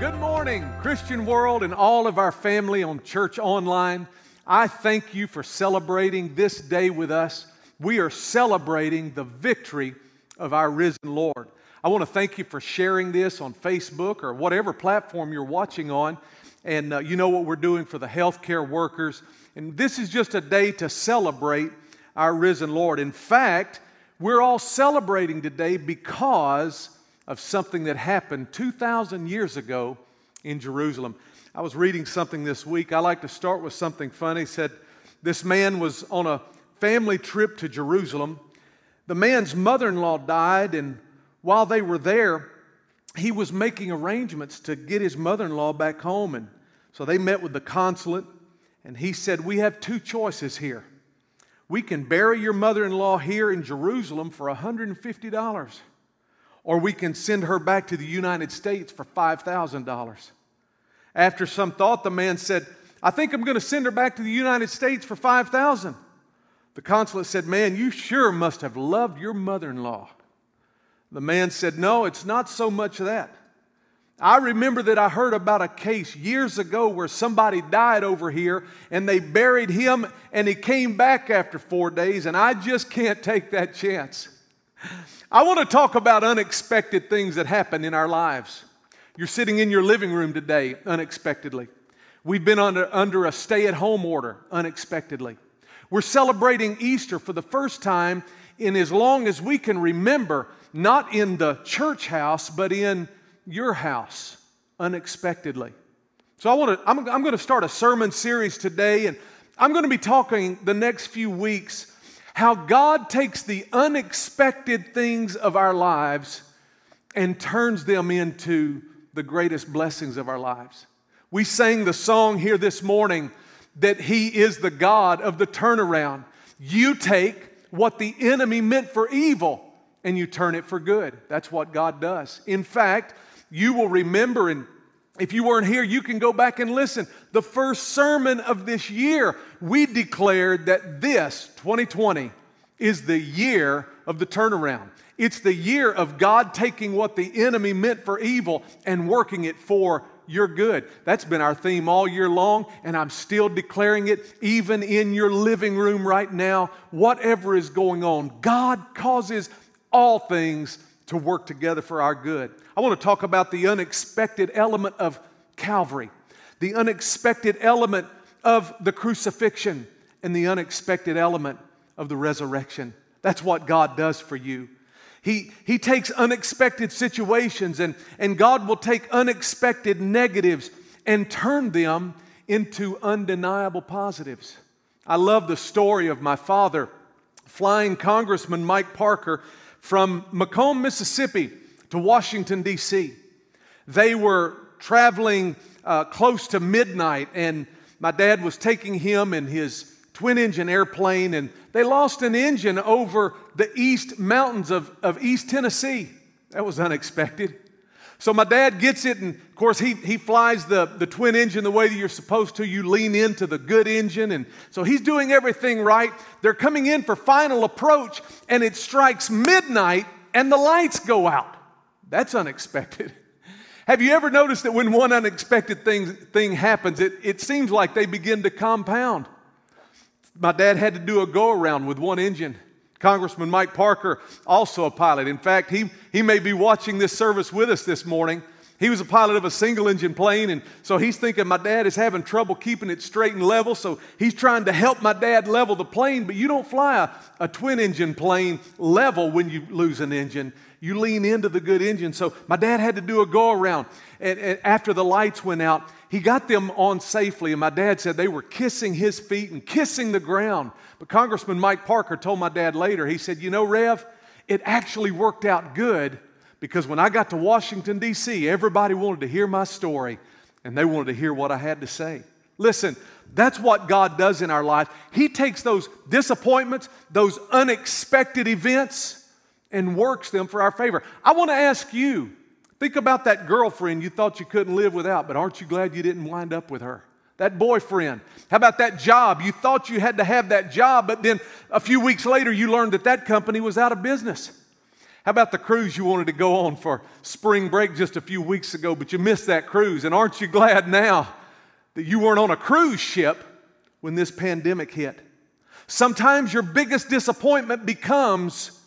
Good morning, Christian world, and all of our family on Church Online. I thank you for celebrating this day with us. We are celebrating the victory of our risen Lord. I want to thank you for sharing this on Facebook or whatever platform you're watching on. And uh, you know what we're doing for the healthcare workers. And this is just a day to celebrate our risen Lord. In fact, we're all celebrating today because of something that happened 2,000 years ago in Jerusalem. I was reading something this week. I like to start with something funny. It said this man was on a family trip to Jerusalem. The man's mother in law died, and while they were there, he was making arrangements to get his mother in law back home. And so they met with the consulate, and he said, We have two choices here. We can bury your mother in law here in Jerusalem for $150 or we can send her back to the United States for $5,000. After some thought, the man said, I think I'm going to send her back to the United States for 5000 The consulate said, Man, you sure must have loved your mother in law. The man said, No, it's not so much that. I remember that I heard about a case years ago where somebody died over here and they buried him and he came back after four days, and I just can't take that chance. I want to talk about unexpected things that happen in our lives. You're sitting in your living room today unexpectedly. We've been under, under a stay at home order unexpectedly. We're celebrating Easter for the first time in as long as we can remember, not in the church house, but in your house unexpectedly. So I want to, I'm, I'm going to start a sermon series today, and I'm going to be talking the next few weeks how God takes the unexpected things of our lives and turns them into the greatest blessings of our lives. We sang the song here this morning that He is the God of the turnaround. You take what the enemy meant for evil and you turn it for good. That's what God does. In fact, you will remember in if you weren't here, you can go back and listen. The first sermon of this year, we declared that this, 2020, is the year of the turnaround. It's the year of God taking what the enemy meant for evil and working it for your good. That's been our theme all year long, and I'm still declaring it even in your living room right now. Whatever is going on, God causes all things to work together for our good. I want to talk about the unexpected element of Calvary, the unexpected element of the crucifixion, and the unexpected element of the resurrection. That's what God does for you. He, he takes unexpected situations, and, and God will take unexpected negatives and turn them into undeniable positives. I love the story of my father, flying Congressman Mike Parker from McComb, Mississippi to Washington, D.C. They were traveling uh, close to midnight, and my dad was taking him in his twin engine airplane, and they lost an engine over the east mountains of, of East Tennessee. That was unexpected. So my dad gets it, and of course, he, he flies the, the twin engine the way that you're supposed to. You lean into the good engine, and so he's doing everything right. They're coming in for final approach, and it strikes midnight, and the lights go out. That's unexpected. Have you ever noticed that when one unexpected thing, thing happens, it, it seems like they begin to compound? My dad had to do a go around with one engine. Congressman Mike Parker, also a pilot. In fact, he, he may be watching this service with us this morning. He was a pilot of a single engine plane, and so he's thinking my dad is having trouble keeping it straight and level, so he's trying to help my dad level the plane. But you don't fly a, a twin engine plane level when you lose an engine. You lean into the good engine. So my dad had to do a go around. And, and after the lights went out, he got them on safely, and my dad said they were kissing his feet and kissing the ground. But Congressman Mike Parker told my dad later, he said, You know, Rev, it actually worked out good because when I got to Washington, D.C., everybody wanted to hear my story and they wanted to hear what I had to say. Listen, that's what God does in our life. He takes those disappointments, those unexpected events, and works them for our favor. I want to ask you think about that girlfriend you thought you couldn't live without, but aren't you glad you didn't wind up with her? that boyfriend? How about that job? You thought you had to have that job, but then a few weeks later you learned that that company was out of business. How about the cruise you wanted to go on for spring break just a few weeks ago, but you missed that cruise? And aren't you glad now that you weren't on a cruise ship when this pandemic hit? Sometimes your biggest disappointment becomes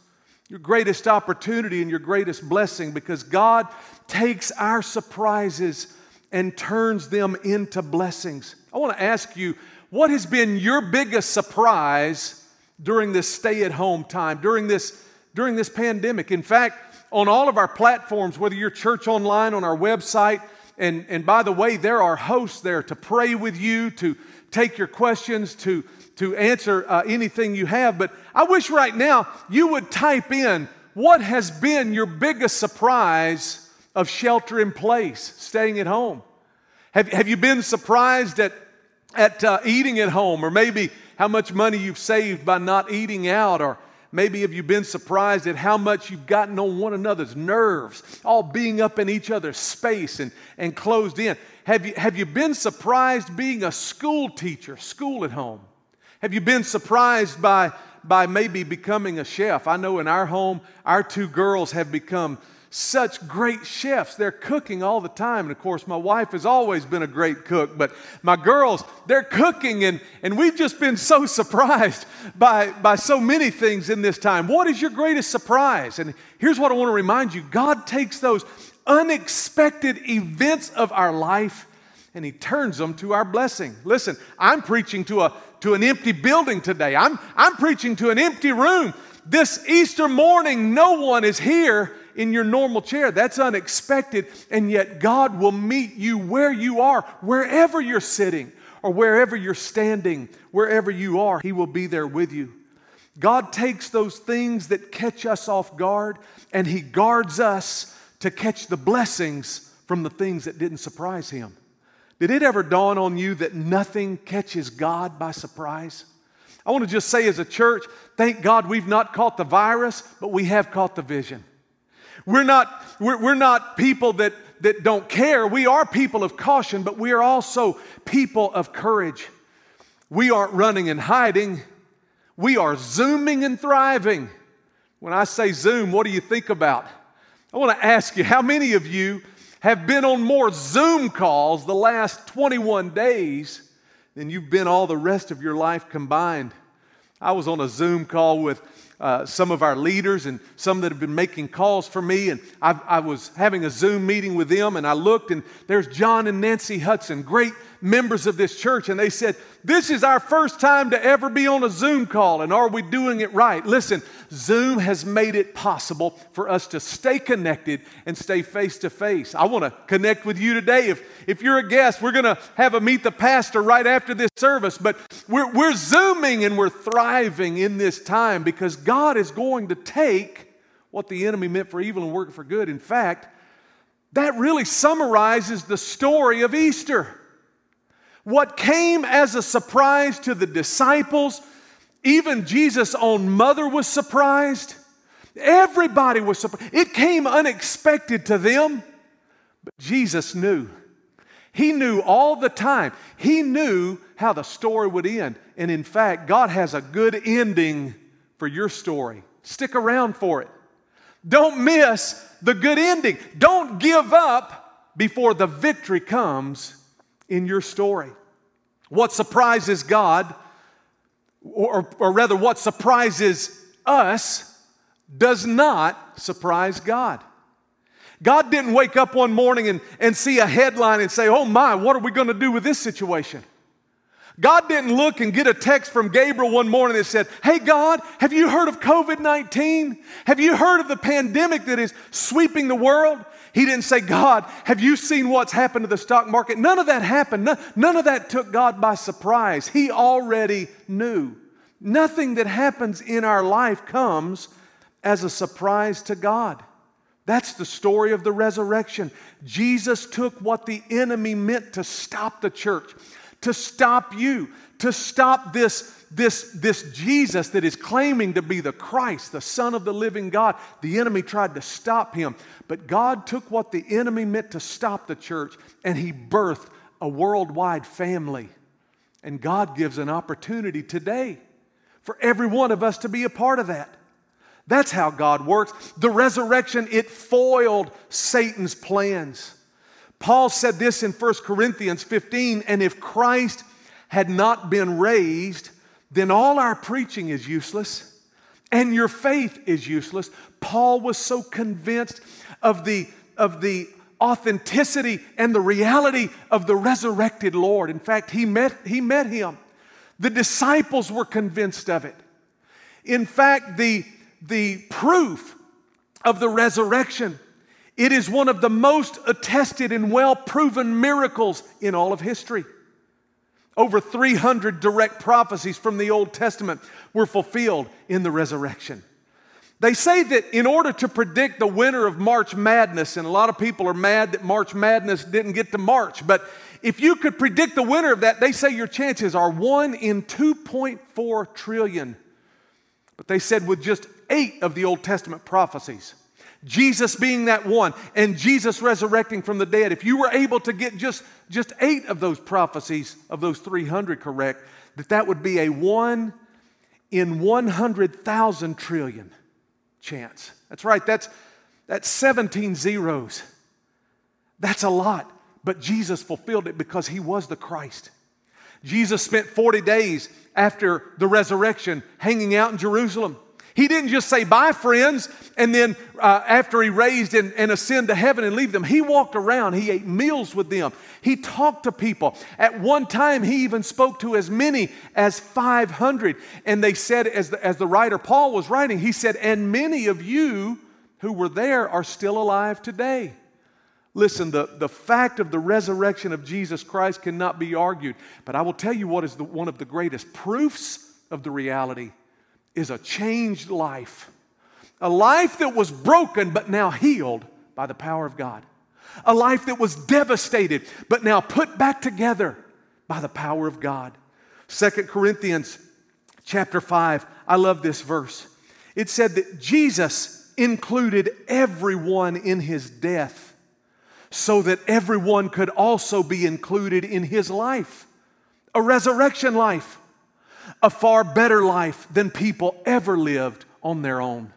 your greatest opportunity and your greatest blessing because God takes our surprises and turns them into blessings. I want to ask you, what has been your biggest surprise during this stay at home time, during this, during this pandemic? In fact, on all of our platforms, whether you're church online, on our website, and, and by the way, there are hosts there to pray with you, to take your questions, to, to answer uh, anything you have. But I wish right now you would type in what has been your biggest surprise of shelter in place, staying at home? Have, have you been surprised at, at uh, eating at home, or maybe how much money you've saved by not eating out, or Maybe have you been surprised at how much you've gotten on one another's nerves, all being up in each other's space and, and closed in? Have you, have you been surprised being a school teacher, school at home? Have you been surprised by, by maybe becoming a chef? I know in our home, our two girls have become such great chefs. They're cooking all the time. And of course, my wife has always been a great cook, but my girls, they're cooking, and, and we've just been so surprised by, by so many things in this time. What is your greatest surprise? And here's what I want to remind you God takes those unexpected events of our life and He turns them to our blessing. Listen, I'm preaching to, a, to an empty building today, I'm, I'm preaching to an empty room. This Easter morning, no one is here in your normal chair. That's unexpected. And yet, God will meet you where you are, wherever you're sitting or wherever you're standing, wherever you are, He will be there with you. God takes those things that catch us off guard and He guards us to catch the blessings from the things that didn't surprise Him. Did it ever dawn on you that nothing catches God by surprise? I want to just say, as a church, thank God we've not caught the virus, but we have caught the vision. We're not, we're, we're not people that, that don't care. We are people of caution, but we are also people of courage. We aren't running and hiding. We are zooming and thriving. When I say zoom, what do you think about? I want to ask you how many of you have been on more Zoom calls the last 21 days than you've been all the rest of your life combined? I was on a Zoom call with uh, some of our leaders and some that have been making calls for me. And I, I was having a Zoom meeting with them, and I looked, and there's John and Nancy Hudson, great members of this church, and they said, This is our first time to ever be on a Zoom call, and are we doing it right? Listen, Zoom has made it possible for us to stay connected and stay face to face. I want to connect with you today. If, if you're a guest, we're going to have a meet the pastor right after this service, but we're, we're Zooming and we're thriving in this time because God is going to take what the enemy meant for evil and work for good. In fact, that really summarizes the story of Easter. What came as a surprise to the disciples, even Jesus' own mother was surprised. Everybody was surprised. It came unexpected to them, but Jesus knew. He knew all the time. He knew how the story would end. And in fact, God has a good ending for your story. Stick around for it. Don't miss the good ending. Don't give up before the victory comes in your story. What surprises God, or, or rather, what surprises us, does not surprise God. God didn't wake up one morning and, and see a headline and say, Oh my, what are we going to do with this situation? God didn't look and get a text from Gabriel one morning that said, Hey, God, have you heard of COVID 19? Have you heard of the pandemic that is sweeping the world? He didn't say, God, have you seen what's happened to the stock market? None of that happened. None, none of that took God by surprise. He already knew. Nothing that happens in our life comes as a surprise to God. That's the story of the resurrection. Jesus took what the enemy meant to stop the church, to stop you, to stop this this, this Jesus that is claiming to be the Christ, the Son of the living God, the enemy tried to stop him. But God took what the enemy meant to stop the church and he birthed a worldwide family. And God gives an opportunity today for every one of us to be a part of that. That's how God works. The resurrection, it foiled Satan's plans. Paul said this in 1 Corinthians 15 and if Christ had not been raised, then all our preaching is useless and your faith is useless. Paul was so convinced of the, of the authenticity and the reality of the resurrected Lord. In fact, he met, he met him. The disciples were convinced of it. In fact, the, the proof of the resurrection, it is one of the most attested and well proven miracles in all of history. Over 300 direct prophecies from the Old Testament were fulfilled in the resurrection. They say that in order to predict the winner of March Madness, and a lot of people are mad that March Madness didn't get to March, but if you could predict the winner of that, they say your chances are 1 in 2.4 trillion. But they said with just eight of the Old Testament prophecies, Jesus being that one, and Jesus resurrecting from the dead, if you were able to get just, just eight of those prophecies, of those 300 correct, that that would be a one in 100,000 trillion chance. That's right, that's, that's 17 zeros. That's a lot, but Jesus fulfilled it because he was the Christ. Jesus spent 40 days after the resurrection hanging out in Jerusalem. He didn't just say, Bye, friends, and then uh, after he raised and, and ascended to heaven and leave them, he walked around. He ate meals with them. He talked to people. At one time, he even spoke to as many as 500. And they said, as the, as the writer Paul was writing, he said, And many of you who were there are still alive today. Listen, the, the fact of the resurrection of Jesus Christ cannot be argued. But I will tell you what is the, one of the greatest proofs of the reality is a changed life. A life that was broken but now healed by the power of God. A life that was devastated but now put back together by the power of God. Second Corinthians chapter 5, I love this verse. It said that Jesus included everyone in his death so that everyone could also be included in his life, a resurrection life a far better life than people ever lived on their own.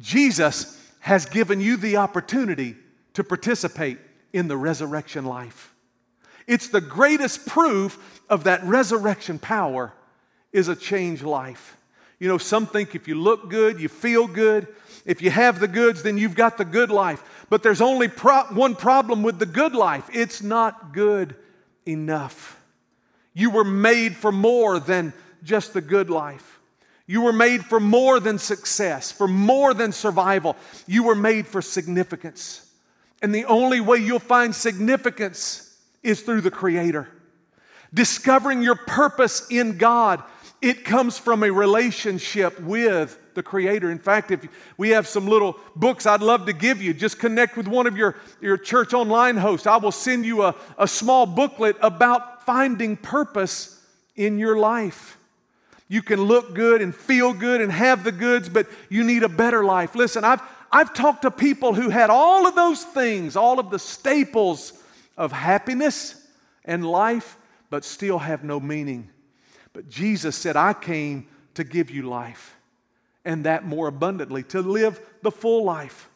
Jesus has given you the opportunity to participate in the resurrection life. It's the greatest proof of that resurrection power is a changed life. You know, some think if you look good, you feel good. If you have the goods, then you've got the good life. But there's only pro- one problem with the good life it's not good enough. You were made for more than just the good life. You were made for more than success, for more than survival. You were made for significance. And the only way you'll find significance is through the Creator. Discovering your purpose in God, it comes from a relationship with the Creator. In fact, if we have some little books I'd love to give you, just connect with one of your, your church online hosts. I will send you a, a small booklet about finding purpose in your life. You can look good and feel good and have the goods, but you need a better life. Listen, I've, I've talked to people who had all of those things, all of the staples of happiness and life, but still have no meaning. But Jesus said, I came to give you life, and that more abundantly, to live the full life.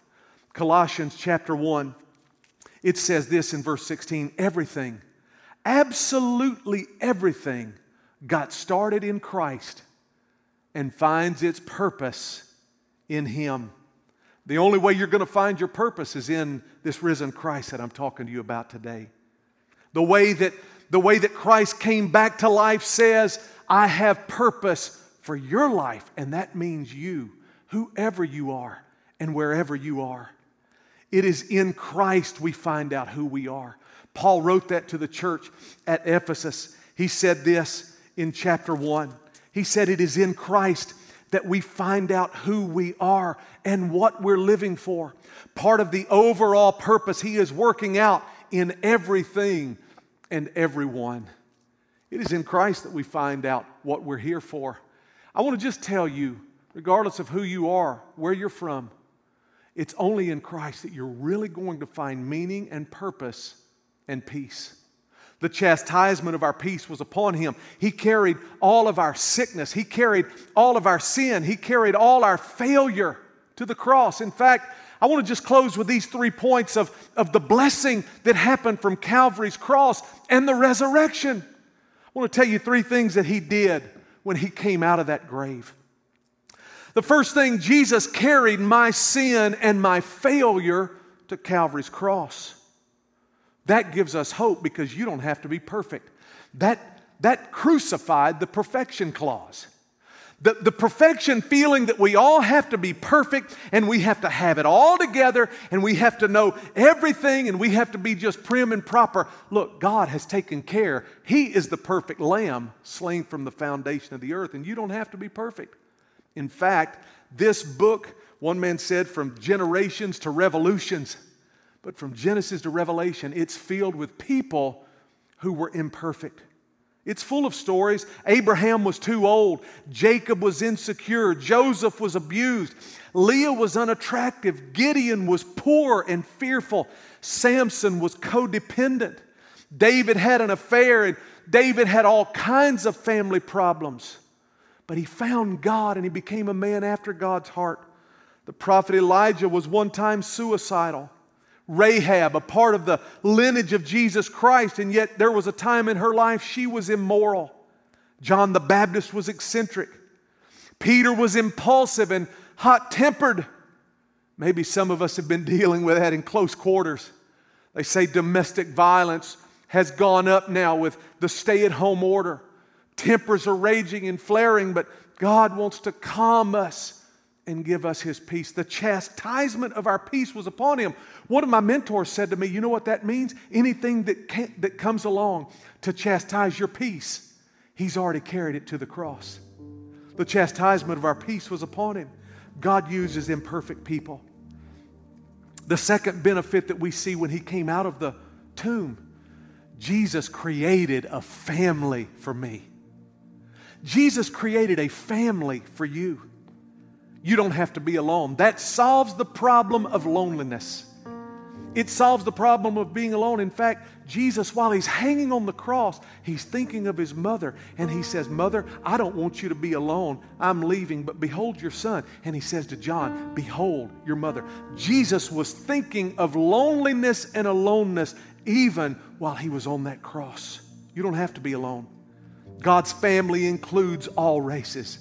Colossians chapter 1, it says this in verse 16 everything, absolutely everything got started in Christ and finds its purpose in Him. The only way you're going to find your purpose is in this risen Christ that I'm talking to you about today. The way that, the way that Christ came back to life says, I have purpose for your life, and that means you, whoever you are and wherever you are. It is in Christ we find out who we are. Paul wrote that to the church at Ephesus. He said this in chapter 1. He said, It is in Christ that we find out who we are and what we're living for. Part of the overall purpose He is working out in everything and everyone. It is in Christ that we find out what we're here for. I want to just tell you, regardless of who you are, where you're from, it's only in Christ that you're really going to find meaning and purpose and peace. The chastisement of our peace was upon him. He carried all of our sickness. He carried all of our sin. He carried all our failure to the cross. In fact, I want to just close with these three points of, of the blessing that happened from Calvary's cross and the resurrection. I want to tell you three things that he did when he came out of that grave. The first thing, Jesus carried my sin and my failure to Calvary's cross. That gives us hope because you don't have to be perfect. That, that crucified the perfection clause. The, the perfection feeling that we all have to be perfect and we have to have it all together and we have to know everything and we have to be just prim and proper. Look, God has taken care. He is the perfect lamb slain from the foundation of the earth, and you don't have to be perfect. In fact, this book, one man said, from generations to revolutions, but from Genesis to Revelation, it's filled with people who were imperfect. It's full of stories. Abraham was too old. Jacob was insecure. Joseph was abused. Leah was unattractive. Gideon was poor and fearful. Samson was codependent. David had an affair, and David had all kinds of family problems. But he found God and he became a man after God's heart. The prophet Elijah was one time suicidal. Rahab, a part of the lineage of Jesus Christ, and yet there was a time in her life she was immoral. John the Baptist was eccentric. Peter was impulsive and hot tempered. Maybe some of us have been dealing with that in close quarters. They say domestic violence has gone up now with the stay at home order. Tempers are raging and flaring, but God wants to calm us and give us his peace. The chastisement of our peace was upon him. One of my mentors said to me, You know what that means? Anything that, can, that comes along to chastise your peace, he's already carried it to the cross. The chastisement of our peace was upon him. God uses imperfect people. The second benefit that we see when he came out of the tomb, Jesus created a family for me. Jesus created a family for you. You don't have to be alone. That solves the problem of loneliness. It solves the problem of being alone. In fact, Jesus, while he's hanging on the cross, he's thinking of his mother and he says, Mother, I don't want you to be alone. I'm leaving, but behold your son. And he says to John, Behold your mother. Jesus was thinking of loneliness and aloneness even while he was on that cross. You don't have to be alone. God's family includes all races.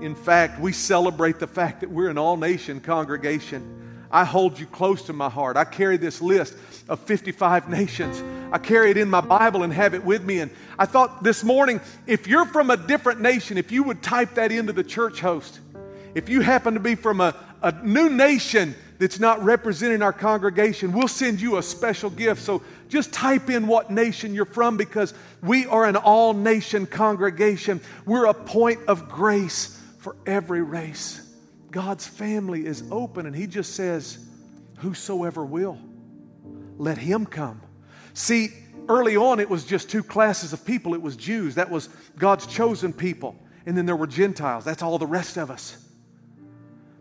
In fact, we celebrate the fact that we're an all nation congregation. I hold you close to my heart. I carry this list of 55 nations. I carry it in my Bible and have it with me. And I thought this morning, if you're from a different nation, if you would type that into the church host, if you happen to be from a, a new nation that's not representing our congregation, we'll send you a special gift. So just type in what nation you're from because we are an all nation congregation. We're a point of grace for every race. God's family is open, and He just says, Whosoever will, let him come. See, early on, it was just two classes of people it was Jews, that was God's chosen people, and then there were Gentiles, that's all the rest of us.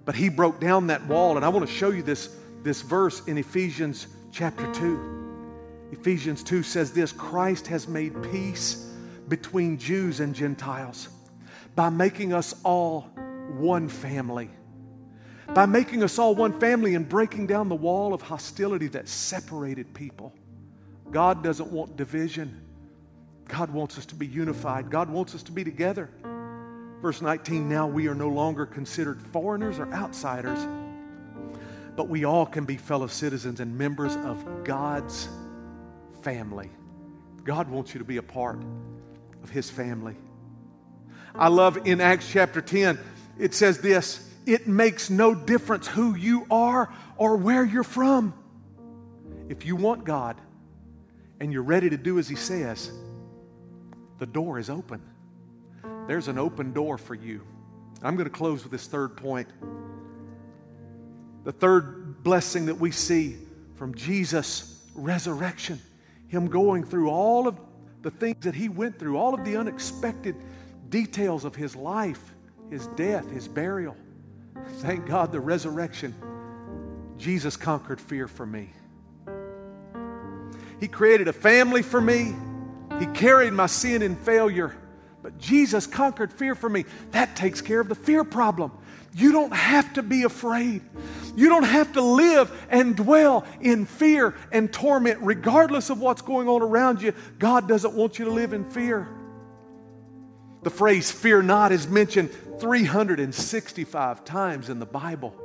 But He broke down that wall, and I want to show you this, this verse in Ephesians chapter 2. Ephesians 2 says this Christ has made peace between Jews and Gentiles by making us all one family. By making us all one family and breaking down the wall of hostility that separated people. God doesn't want division. God wants us to be unified. God wants us to be together. Verse 19 now we are no longer considered foreigners or outsiders, but we all can be fellow citizens and members of God's family. God wants you to be a part of His family. I love in Acts chapter 10, it says this it makes no difference who you are or where you're from. If you want God and you're ready to do as He says, the door is open. There's an open door for you. I'm going to close with this third point. The third blessing that we see from Jesus' resurrection, Him going through all of the things that He went through, all of the unexpected details of his life, his death, his burial. Thank God, the resurrection. Jesus conquered fear for me. He created a family for me. He carried my sin and failure. But Jesus conquered fear for me. That takes care of the fear problem. You don't have to be afraid. You don't have to live and dwell in fear and torment, regardless of what's going on around you. God doesn't want you to live in fear. The phrase fear not is mentioned 365 times in the Bible.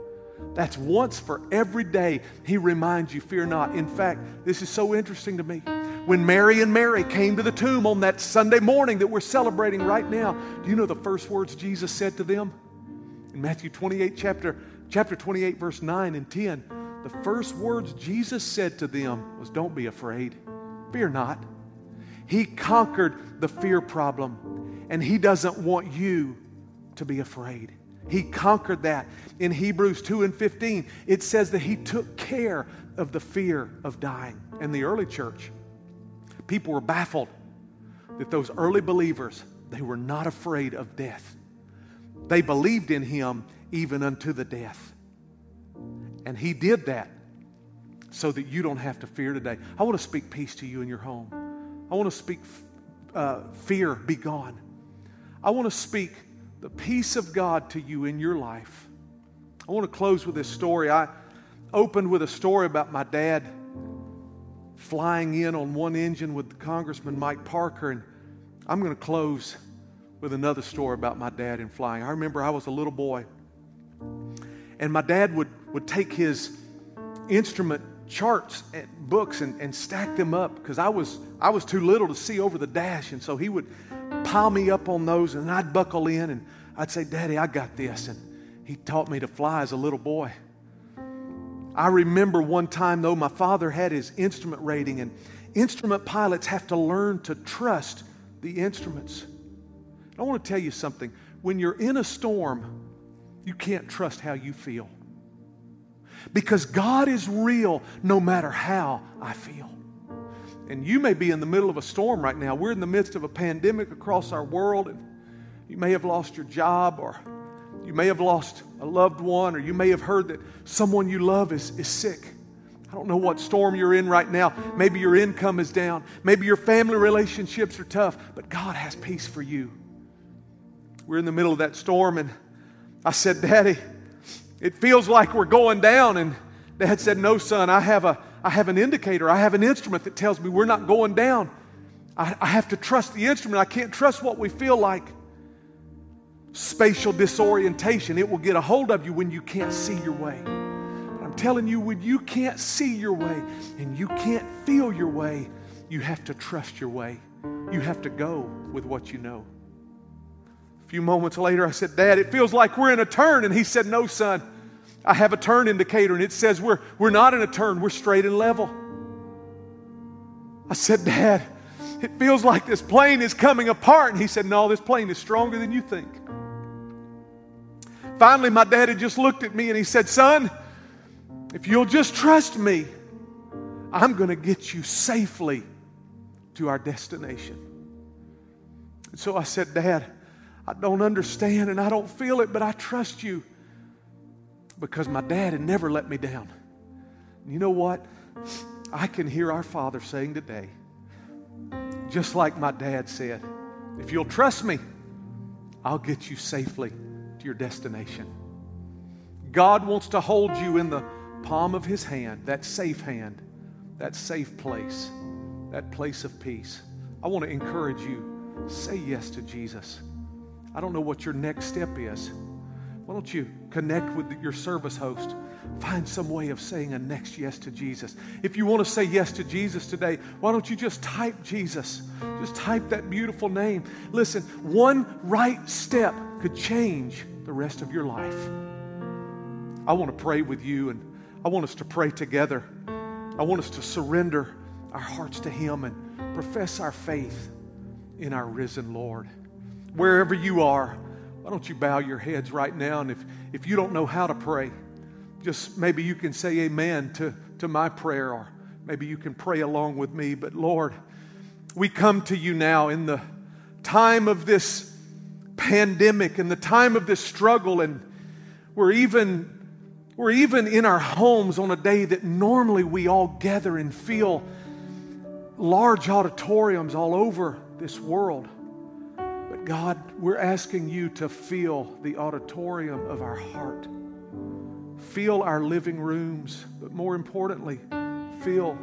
That's once for every day he reminds you, fear not. In fact, this is so interesting to me. When Mary and Mary came to the tomb on that Sunday morning that we're celebrating right now, do you know the first words Jesus said to them? In Matthew 28, chapter, chapter 28, verse 9 and 10, the first words Jesus said to them was, Don't be afraid. Fear not. He conquered the fear problem, and He doesn't want you to be afraid. He conquered that. In Hebrews 2 and 15, it says that He took care of the fear of dying. In the early church, people were baffled that those early believers, they were not afraid of death. They believed in him even unto the death. And he did that so that you don't have to fear today. I want to speak peace to you in your home. I want to speak uh, fear be gone. I want to speak the peace of God to you in your life. I want to close with this story. I opened with a story about my dad flying in on one engine with Congressman Mike Parker, and I'm going to close with another story about my dad and flying. I remember I was a little boy, and my dad would, would take his instrument charts and books and, and stack them up because I was, I was too little to see over the dash. And so he would pile me up on those, and I'd buckle in and I'd say, Daddy, I got this. And he taught me to fly as a little boy. I remember one time, though, my father had his instrument rating, and instrument pilots have to learn to trust the instruments. I want to tell you something. When you're in a storm, you can't trust how you feel. Because God is real no matter how I feel. And you may be in the middle of a storm right now. We're in the midst of a pandemic across our world, and you may have lost your job, or you may have lost a loved one, or you may have heard that someone you love is, is sick. I don't know what storm you're in right now. Maybe your income is down. Maybe your family relationships are tough, but God has peace for you. We're in the middle of that storm, and I said, Daddy, it feels like we're going down. And Dad said, No, son, I have, a, I have an indicator. I have an instrument that tells me we're not going down. I, I have to trust the instrument. I can't trust what we feel like. Spatial disorientation, it will get a hold of you when you can't see your way. But I'm telling you, when you can't see your way and you can't feel your way, you have to trust your way. You have to go with what you know A few moments later, I said, Dad, it feels like we're in a turn. And he said, No, son, I have a turn indicator, and it says we're, we're not in a turn, we're straight and level. I said, Dad, it feels like this plane is coming apart. And he said, No, this plane is stronger than you think. Finally, my dad had just looked at me and he said, Son, if you'll just trust me, I'm going to get you safely to our destination. And so I said, Dad, I don't understand and I don't feel it, but I trust you because my dad had never let me down. You know what? I can hear our Father saying today, just like my dad said, if you'll trust me, I'll get you safely to your destination. God wants to hold you in the palm of His hand, that safe hand, that safe place, that place of peace. I want to encourage you say yes to Jesus. I don't know what your next step is. Why don't you connect with your service host? Find some way of saying a next yes to Jesus. If you want to say yes to Jesus today, why don't you just type Jesus? Just type that beautiful name. Listen, one right step could change the rest of your life. I want to pray with you and I want us to pray together. I want us to surrender our hearts to Him and profess our faith in our risen Lord wherever you are, why don't you bow your heads right now? And if, if you don't know how to pray, just maybe you can say amen to, to my prayer, or maybe you can pray along with me. But Lord, we come to you now in the time of this pandemic and the time of this struggle, and we're even we're even in our homes on a day that normally we all gather and feel large auditoriums all over this world. But God, we're asking you to fill the auditorium of our heart. Fill our living rooms, but more importantly, fill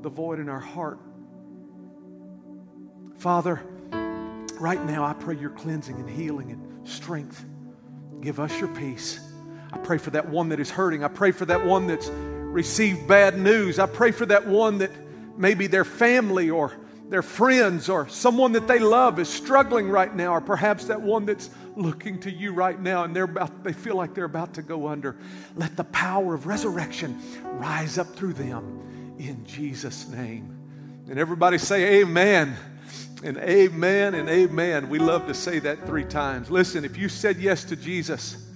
the void in our heart. Father, right now I pray your cleansing and healing and strength. Give us your peace. I pray for that one that is hurting. I pray for that one that's received bad news. I pray for that one that maybe their family or their friends or someone that they love is struggling right now, or perhaps that one that's looking to you right now and they're about, they feel like they're about to go under. Let the power of resurrection rise up through them in Jesus' name. And everybody say, Amen. And amen and amen. We love to say that three times. Listen, if you said yes to Jesus,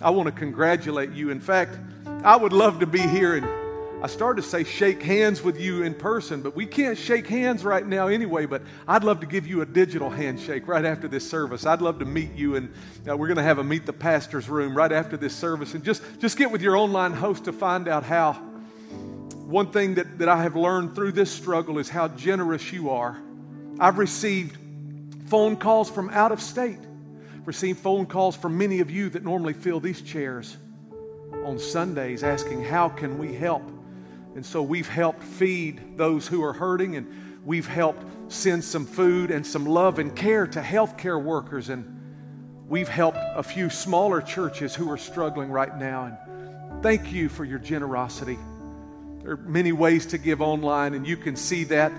I want to congratulate you. In fact, I would love to be here and I started to say shake hands with you in person, but we can't shake hands right now anyway. But I'd love to give you a digital handshake right after this service. I'd love to meet you, and uh, we're going to have a meet the pastor's room right after this service, and just just get with your online host to find out how. One thing that, that I have learned through this struggle is how generous you are. I've received phone calls from out of state, received phone calls from many of you that normally fill these chairs on Sundays asking, How can we help? And so we've helped feed those who are hurting, and we've helped send some food and some love and care to healthcare workers. And we've helped a few smaller churches who are struggling right now. And thank you for your generosity. There are many ways to give online, and you can see that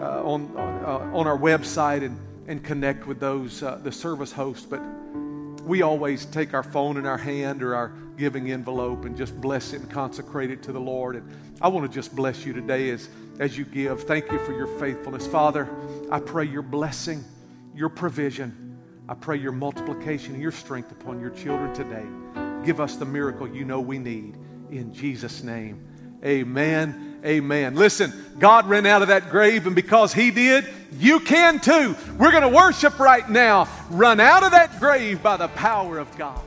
uh, on, uh, on our website and, and connect with those, uh, the service hosts. But we always take our phone in our hand or our giving envelope and just bless it and consecrate it to the Lord. And I want to just bless you today as, as you give. Thank you for your faithfulness. Father, I pray your blessing, your provision. I pray your multiplication and your strength upon your children today. Give us the miracle you know we need. In Jesus' name, amen. Amen. Listen, God ran out of that grave, and because He did, you can too. We're going to worship right now. Run out of that grave by the power of God.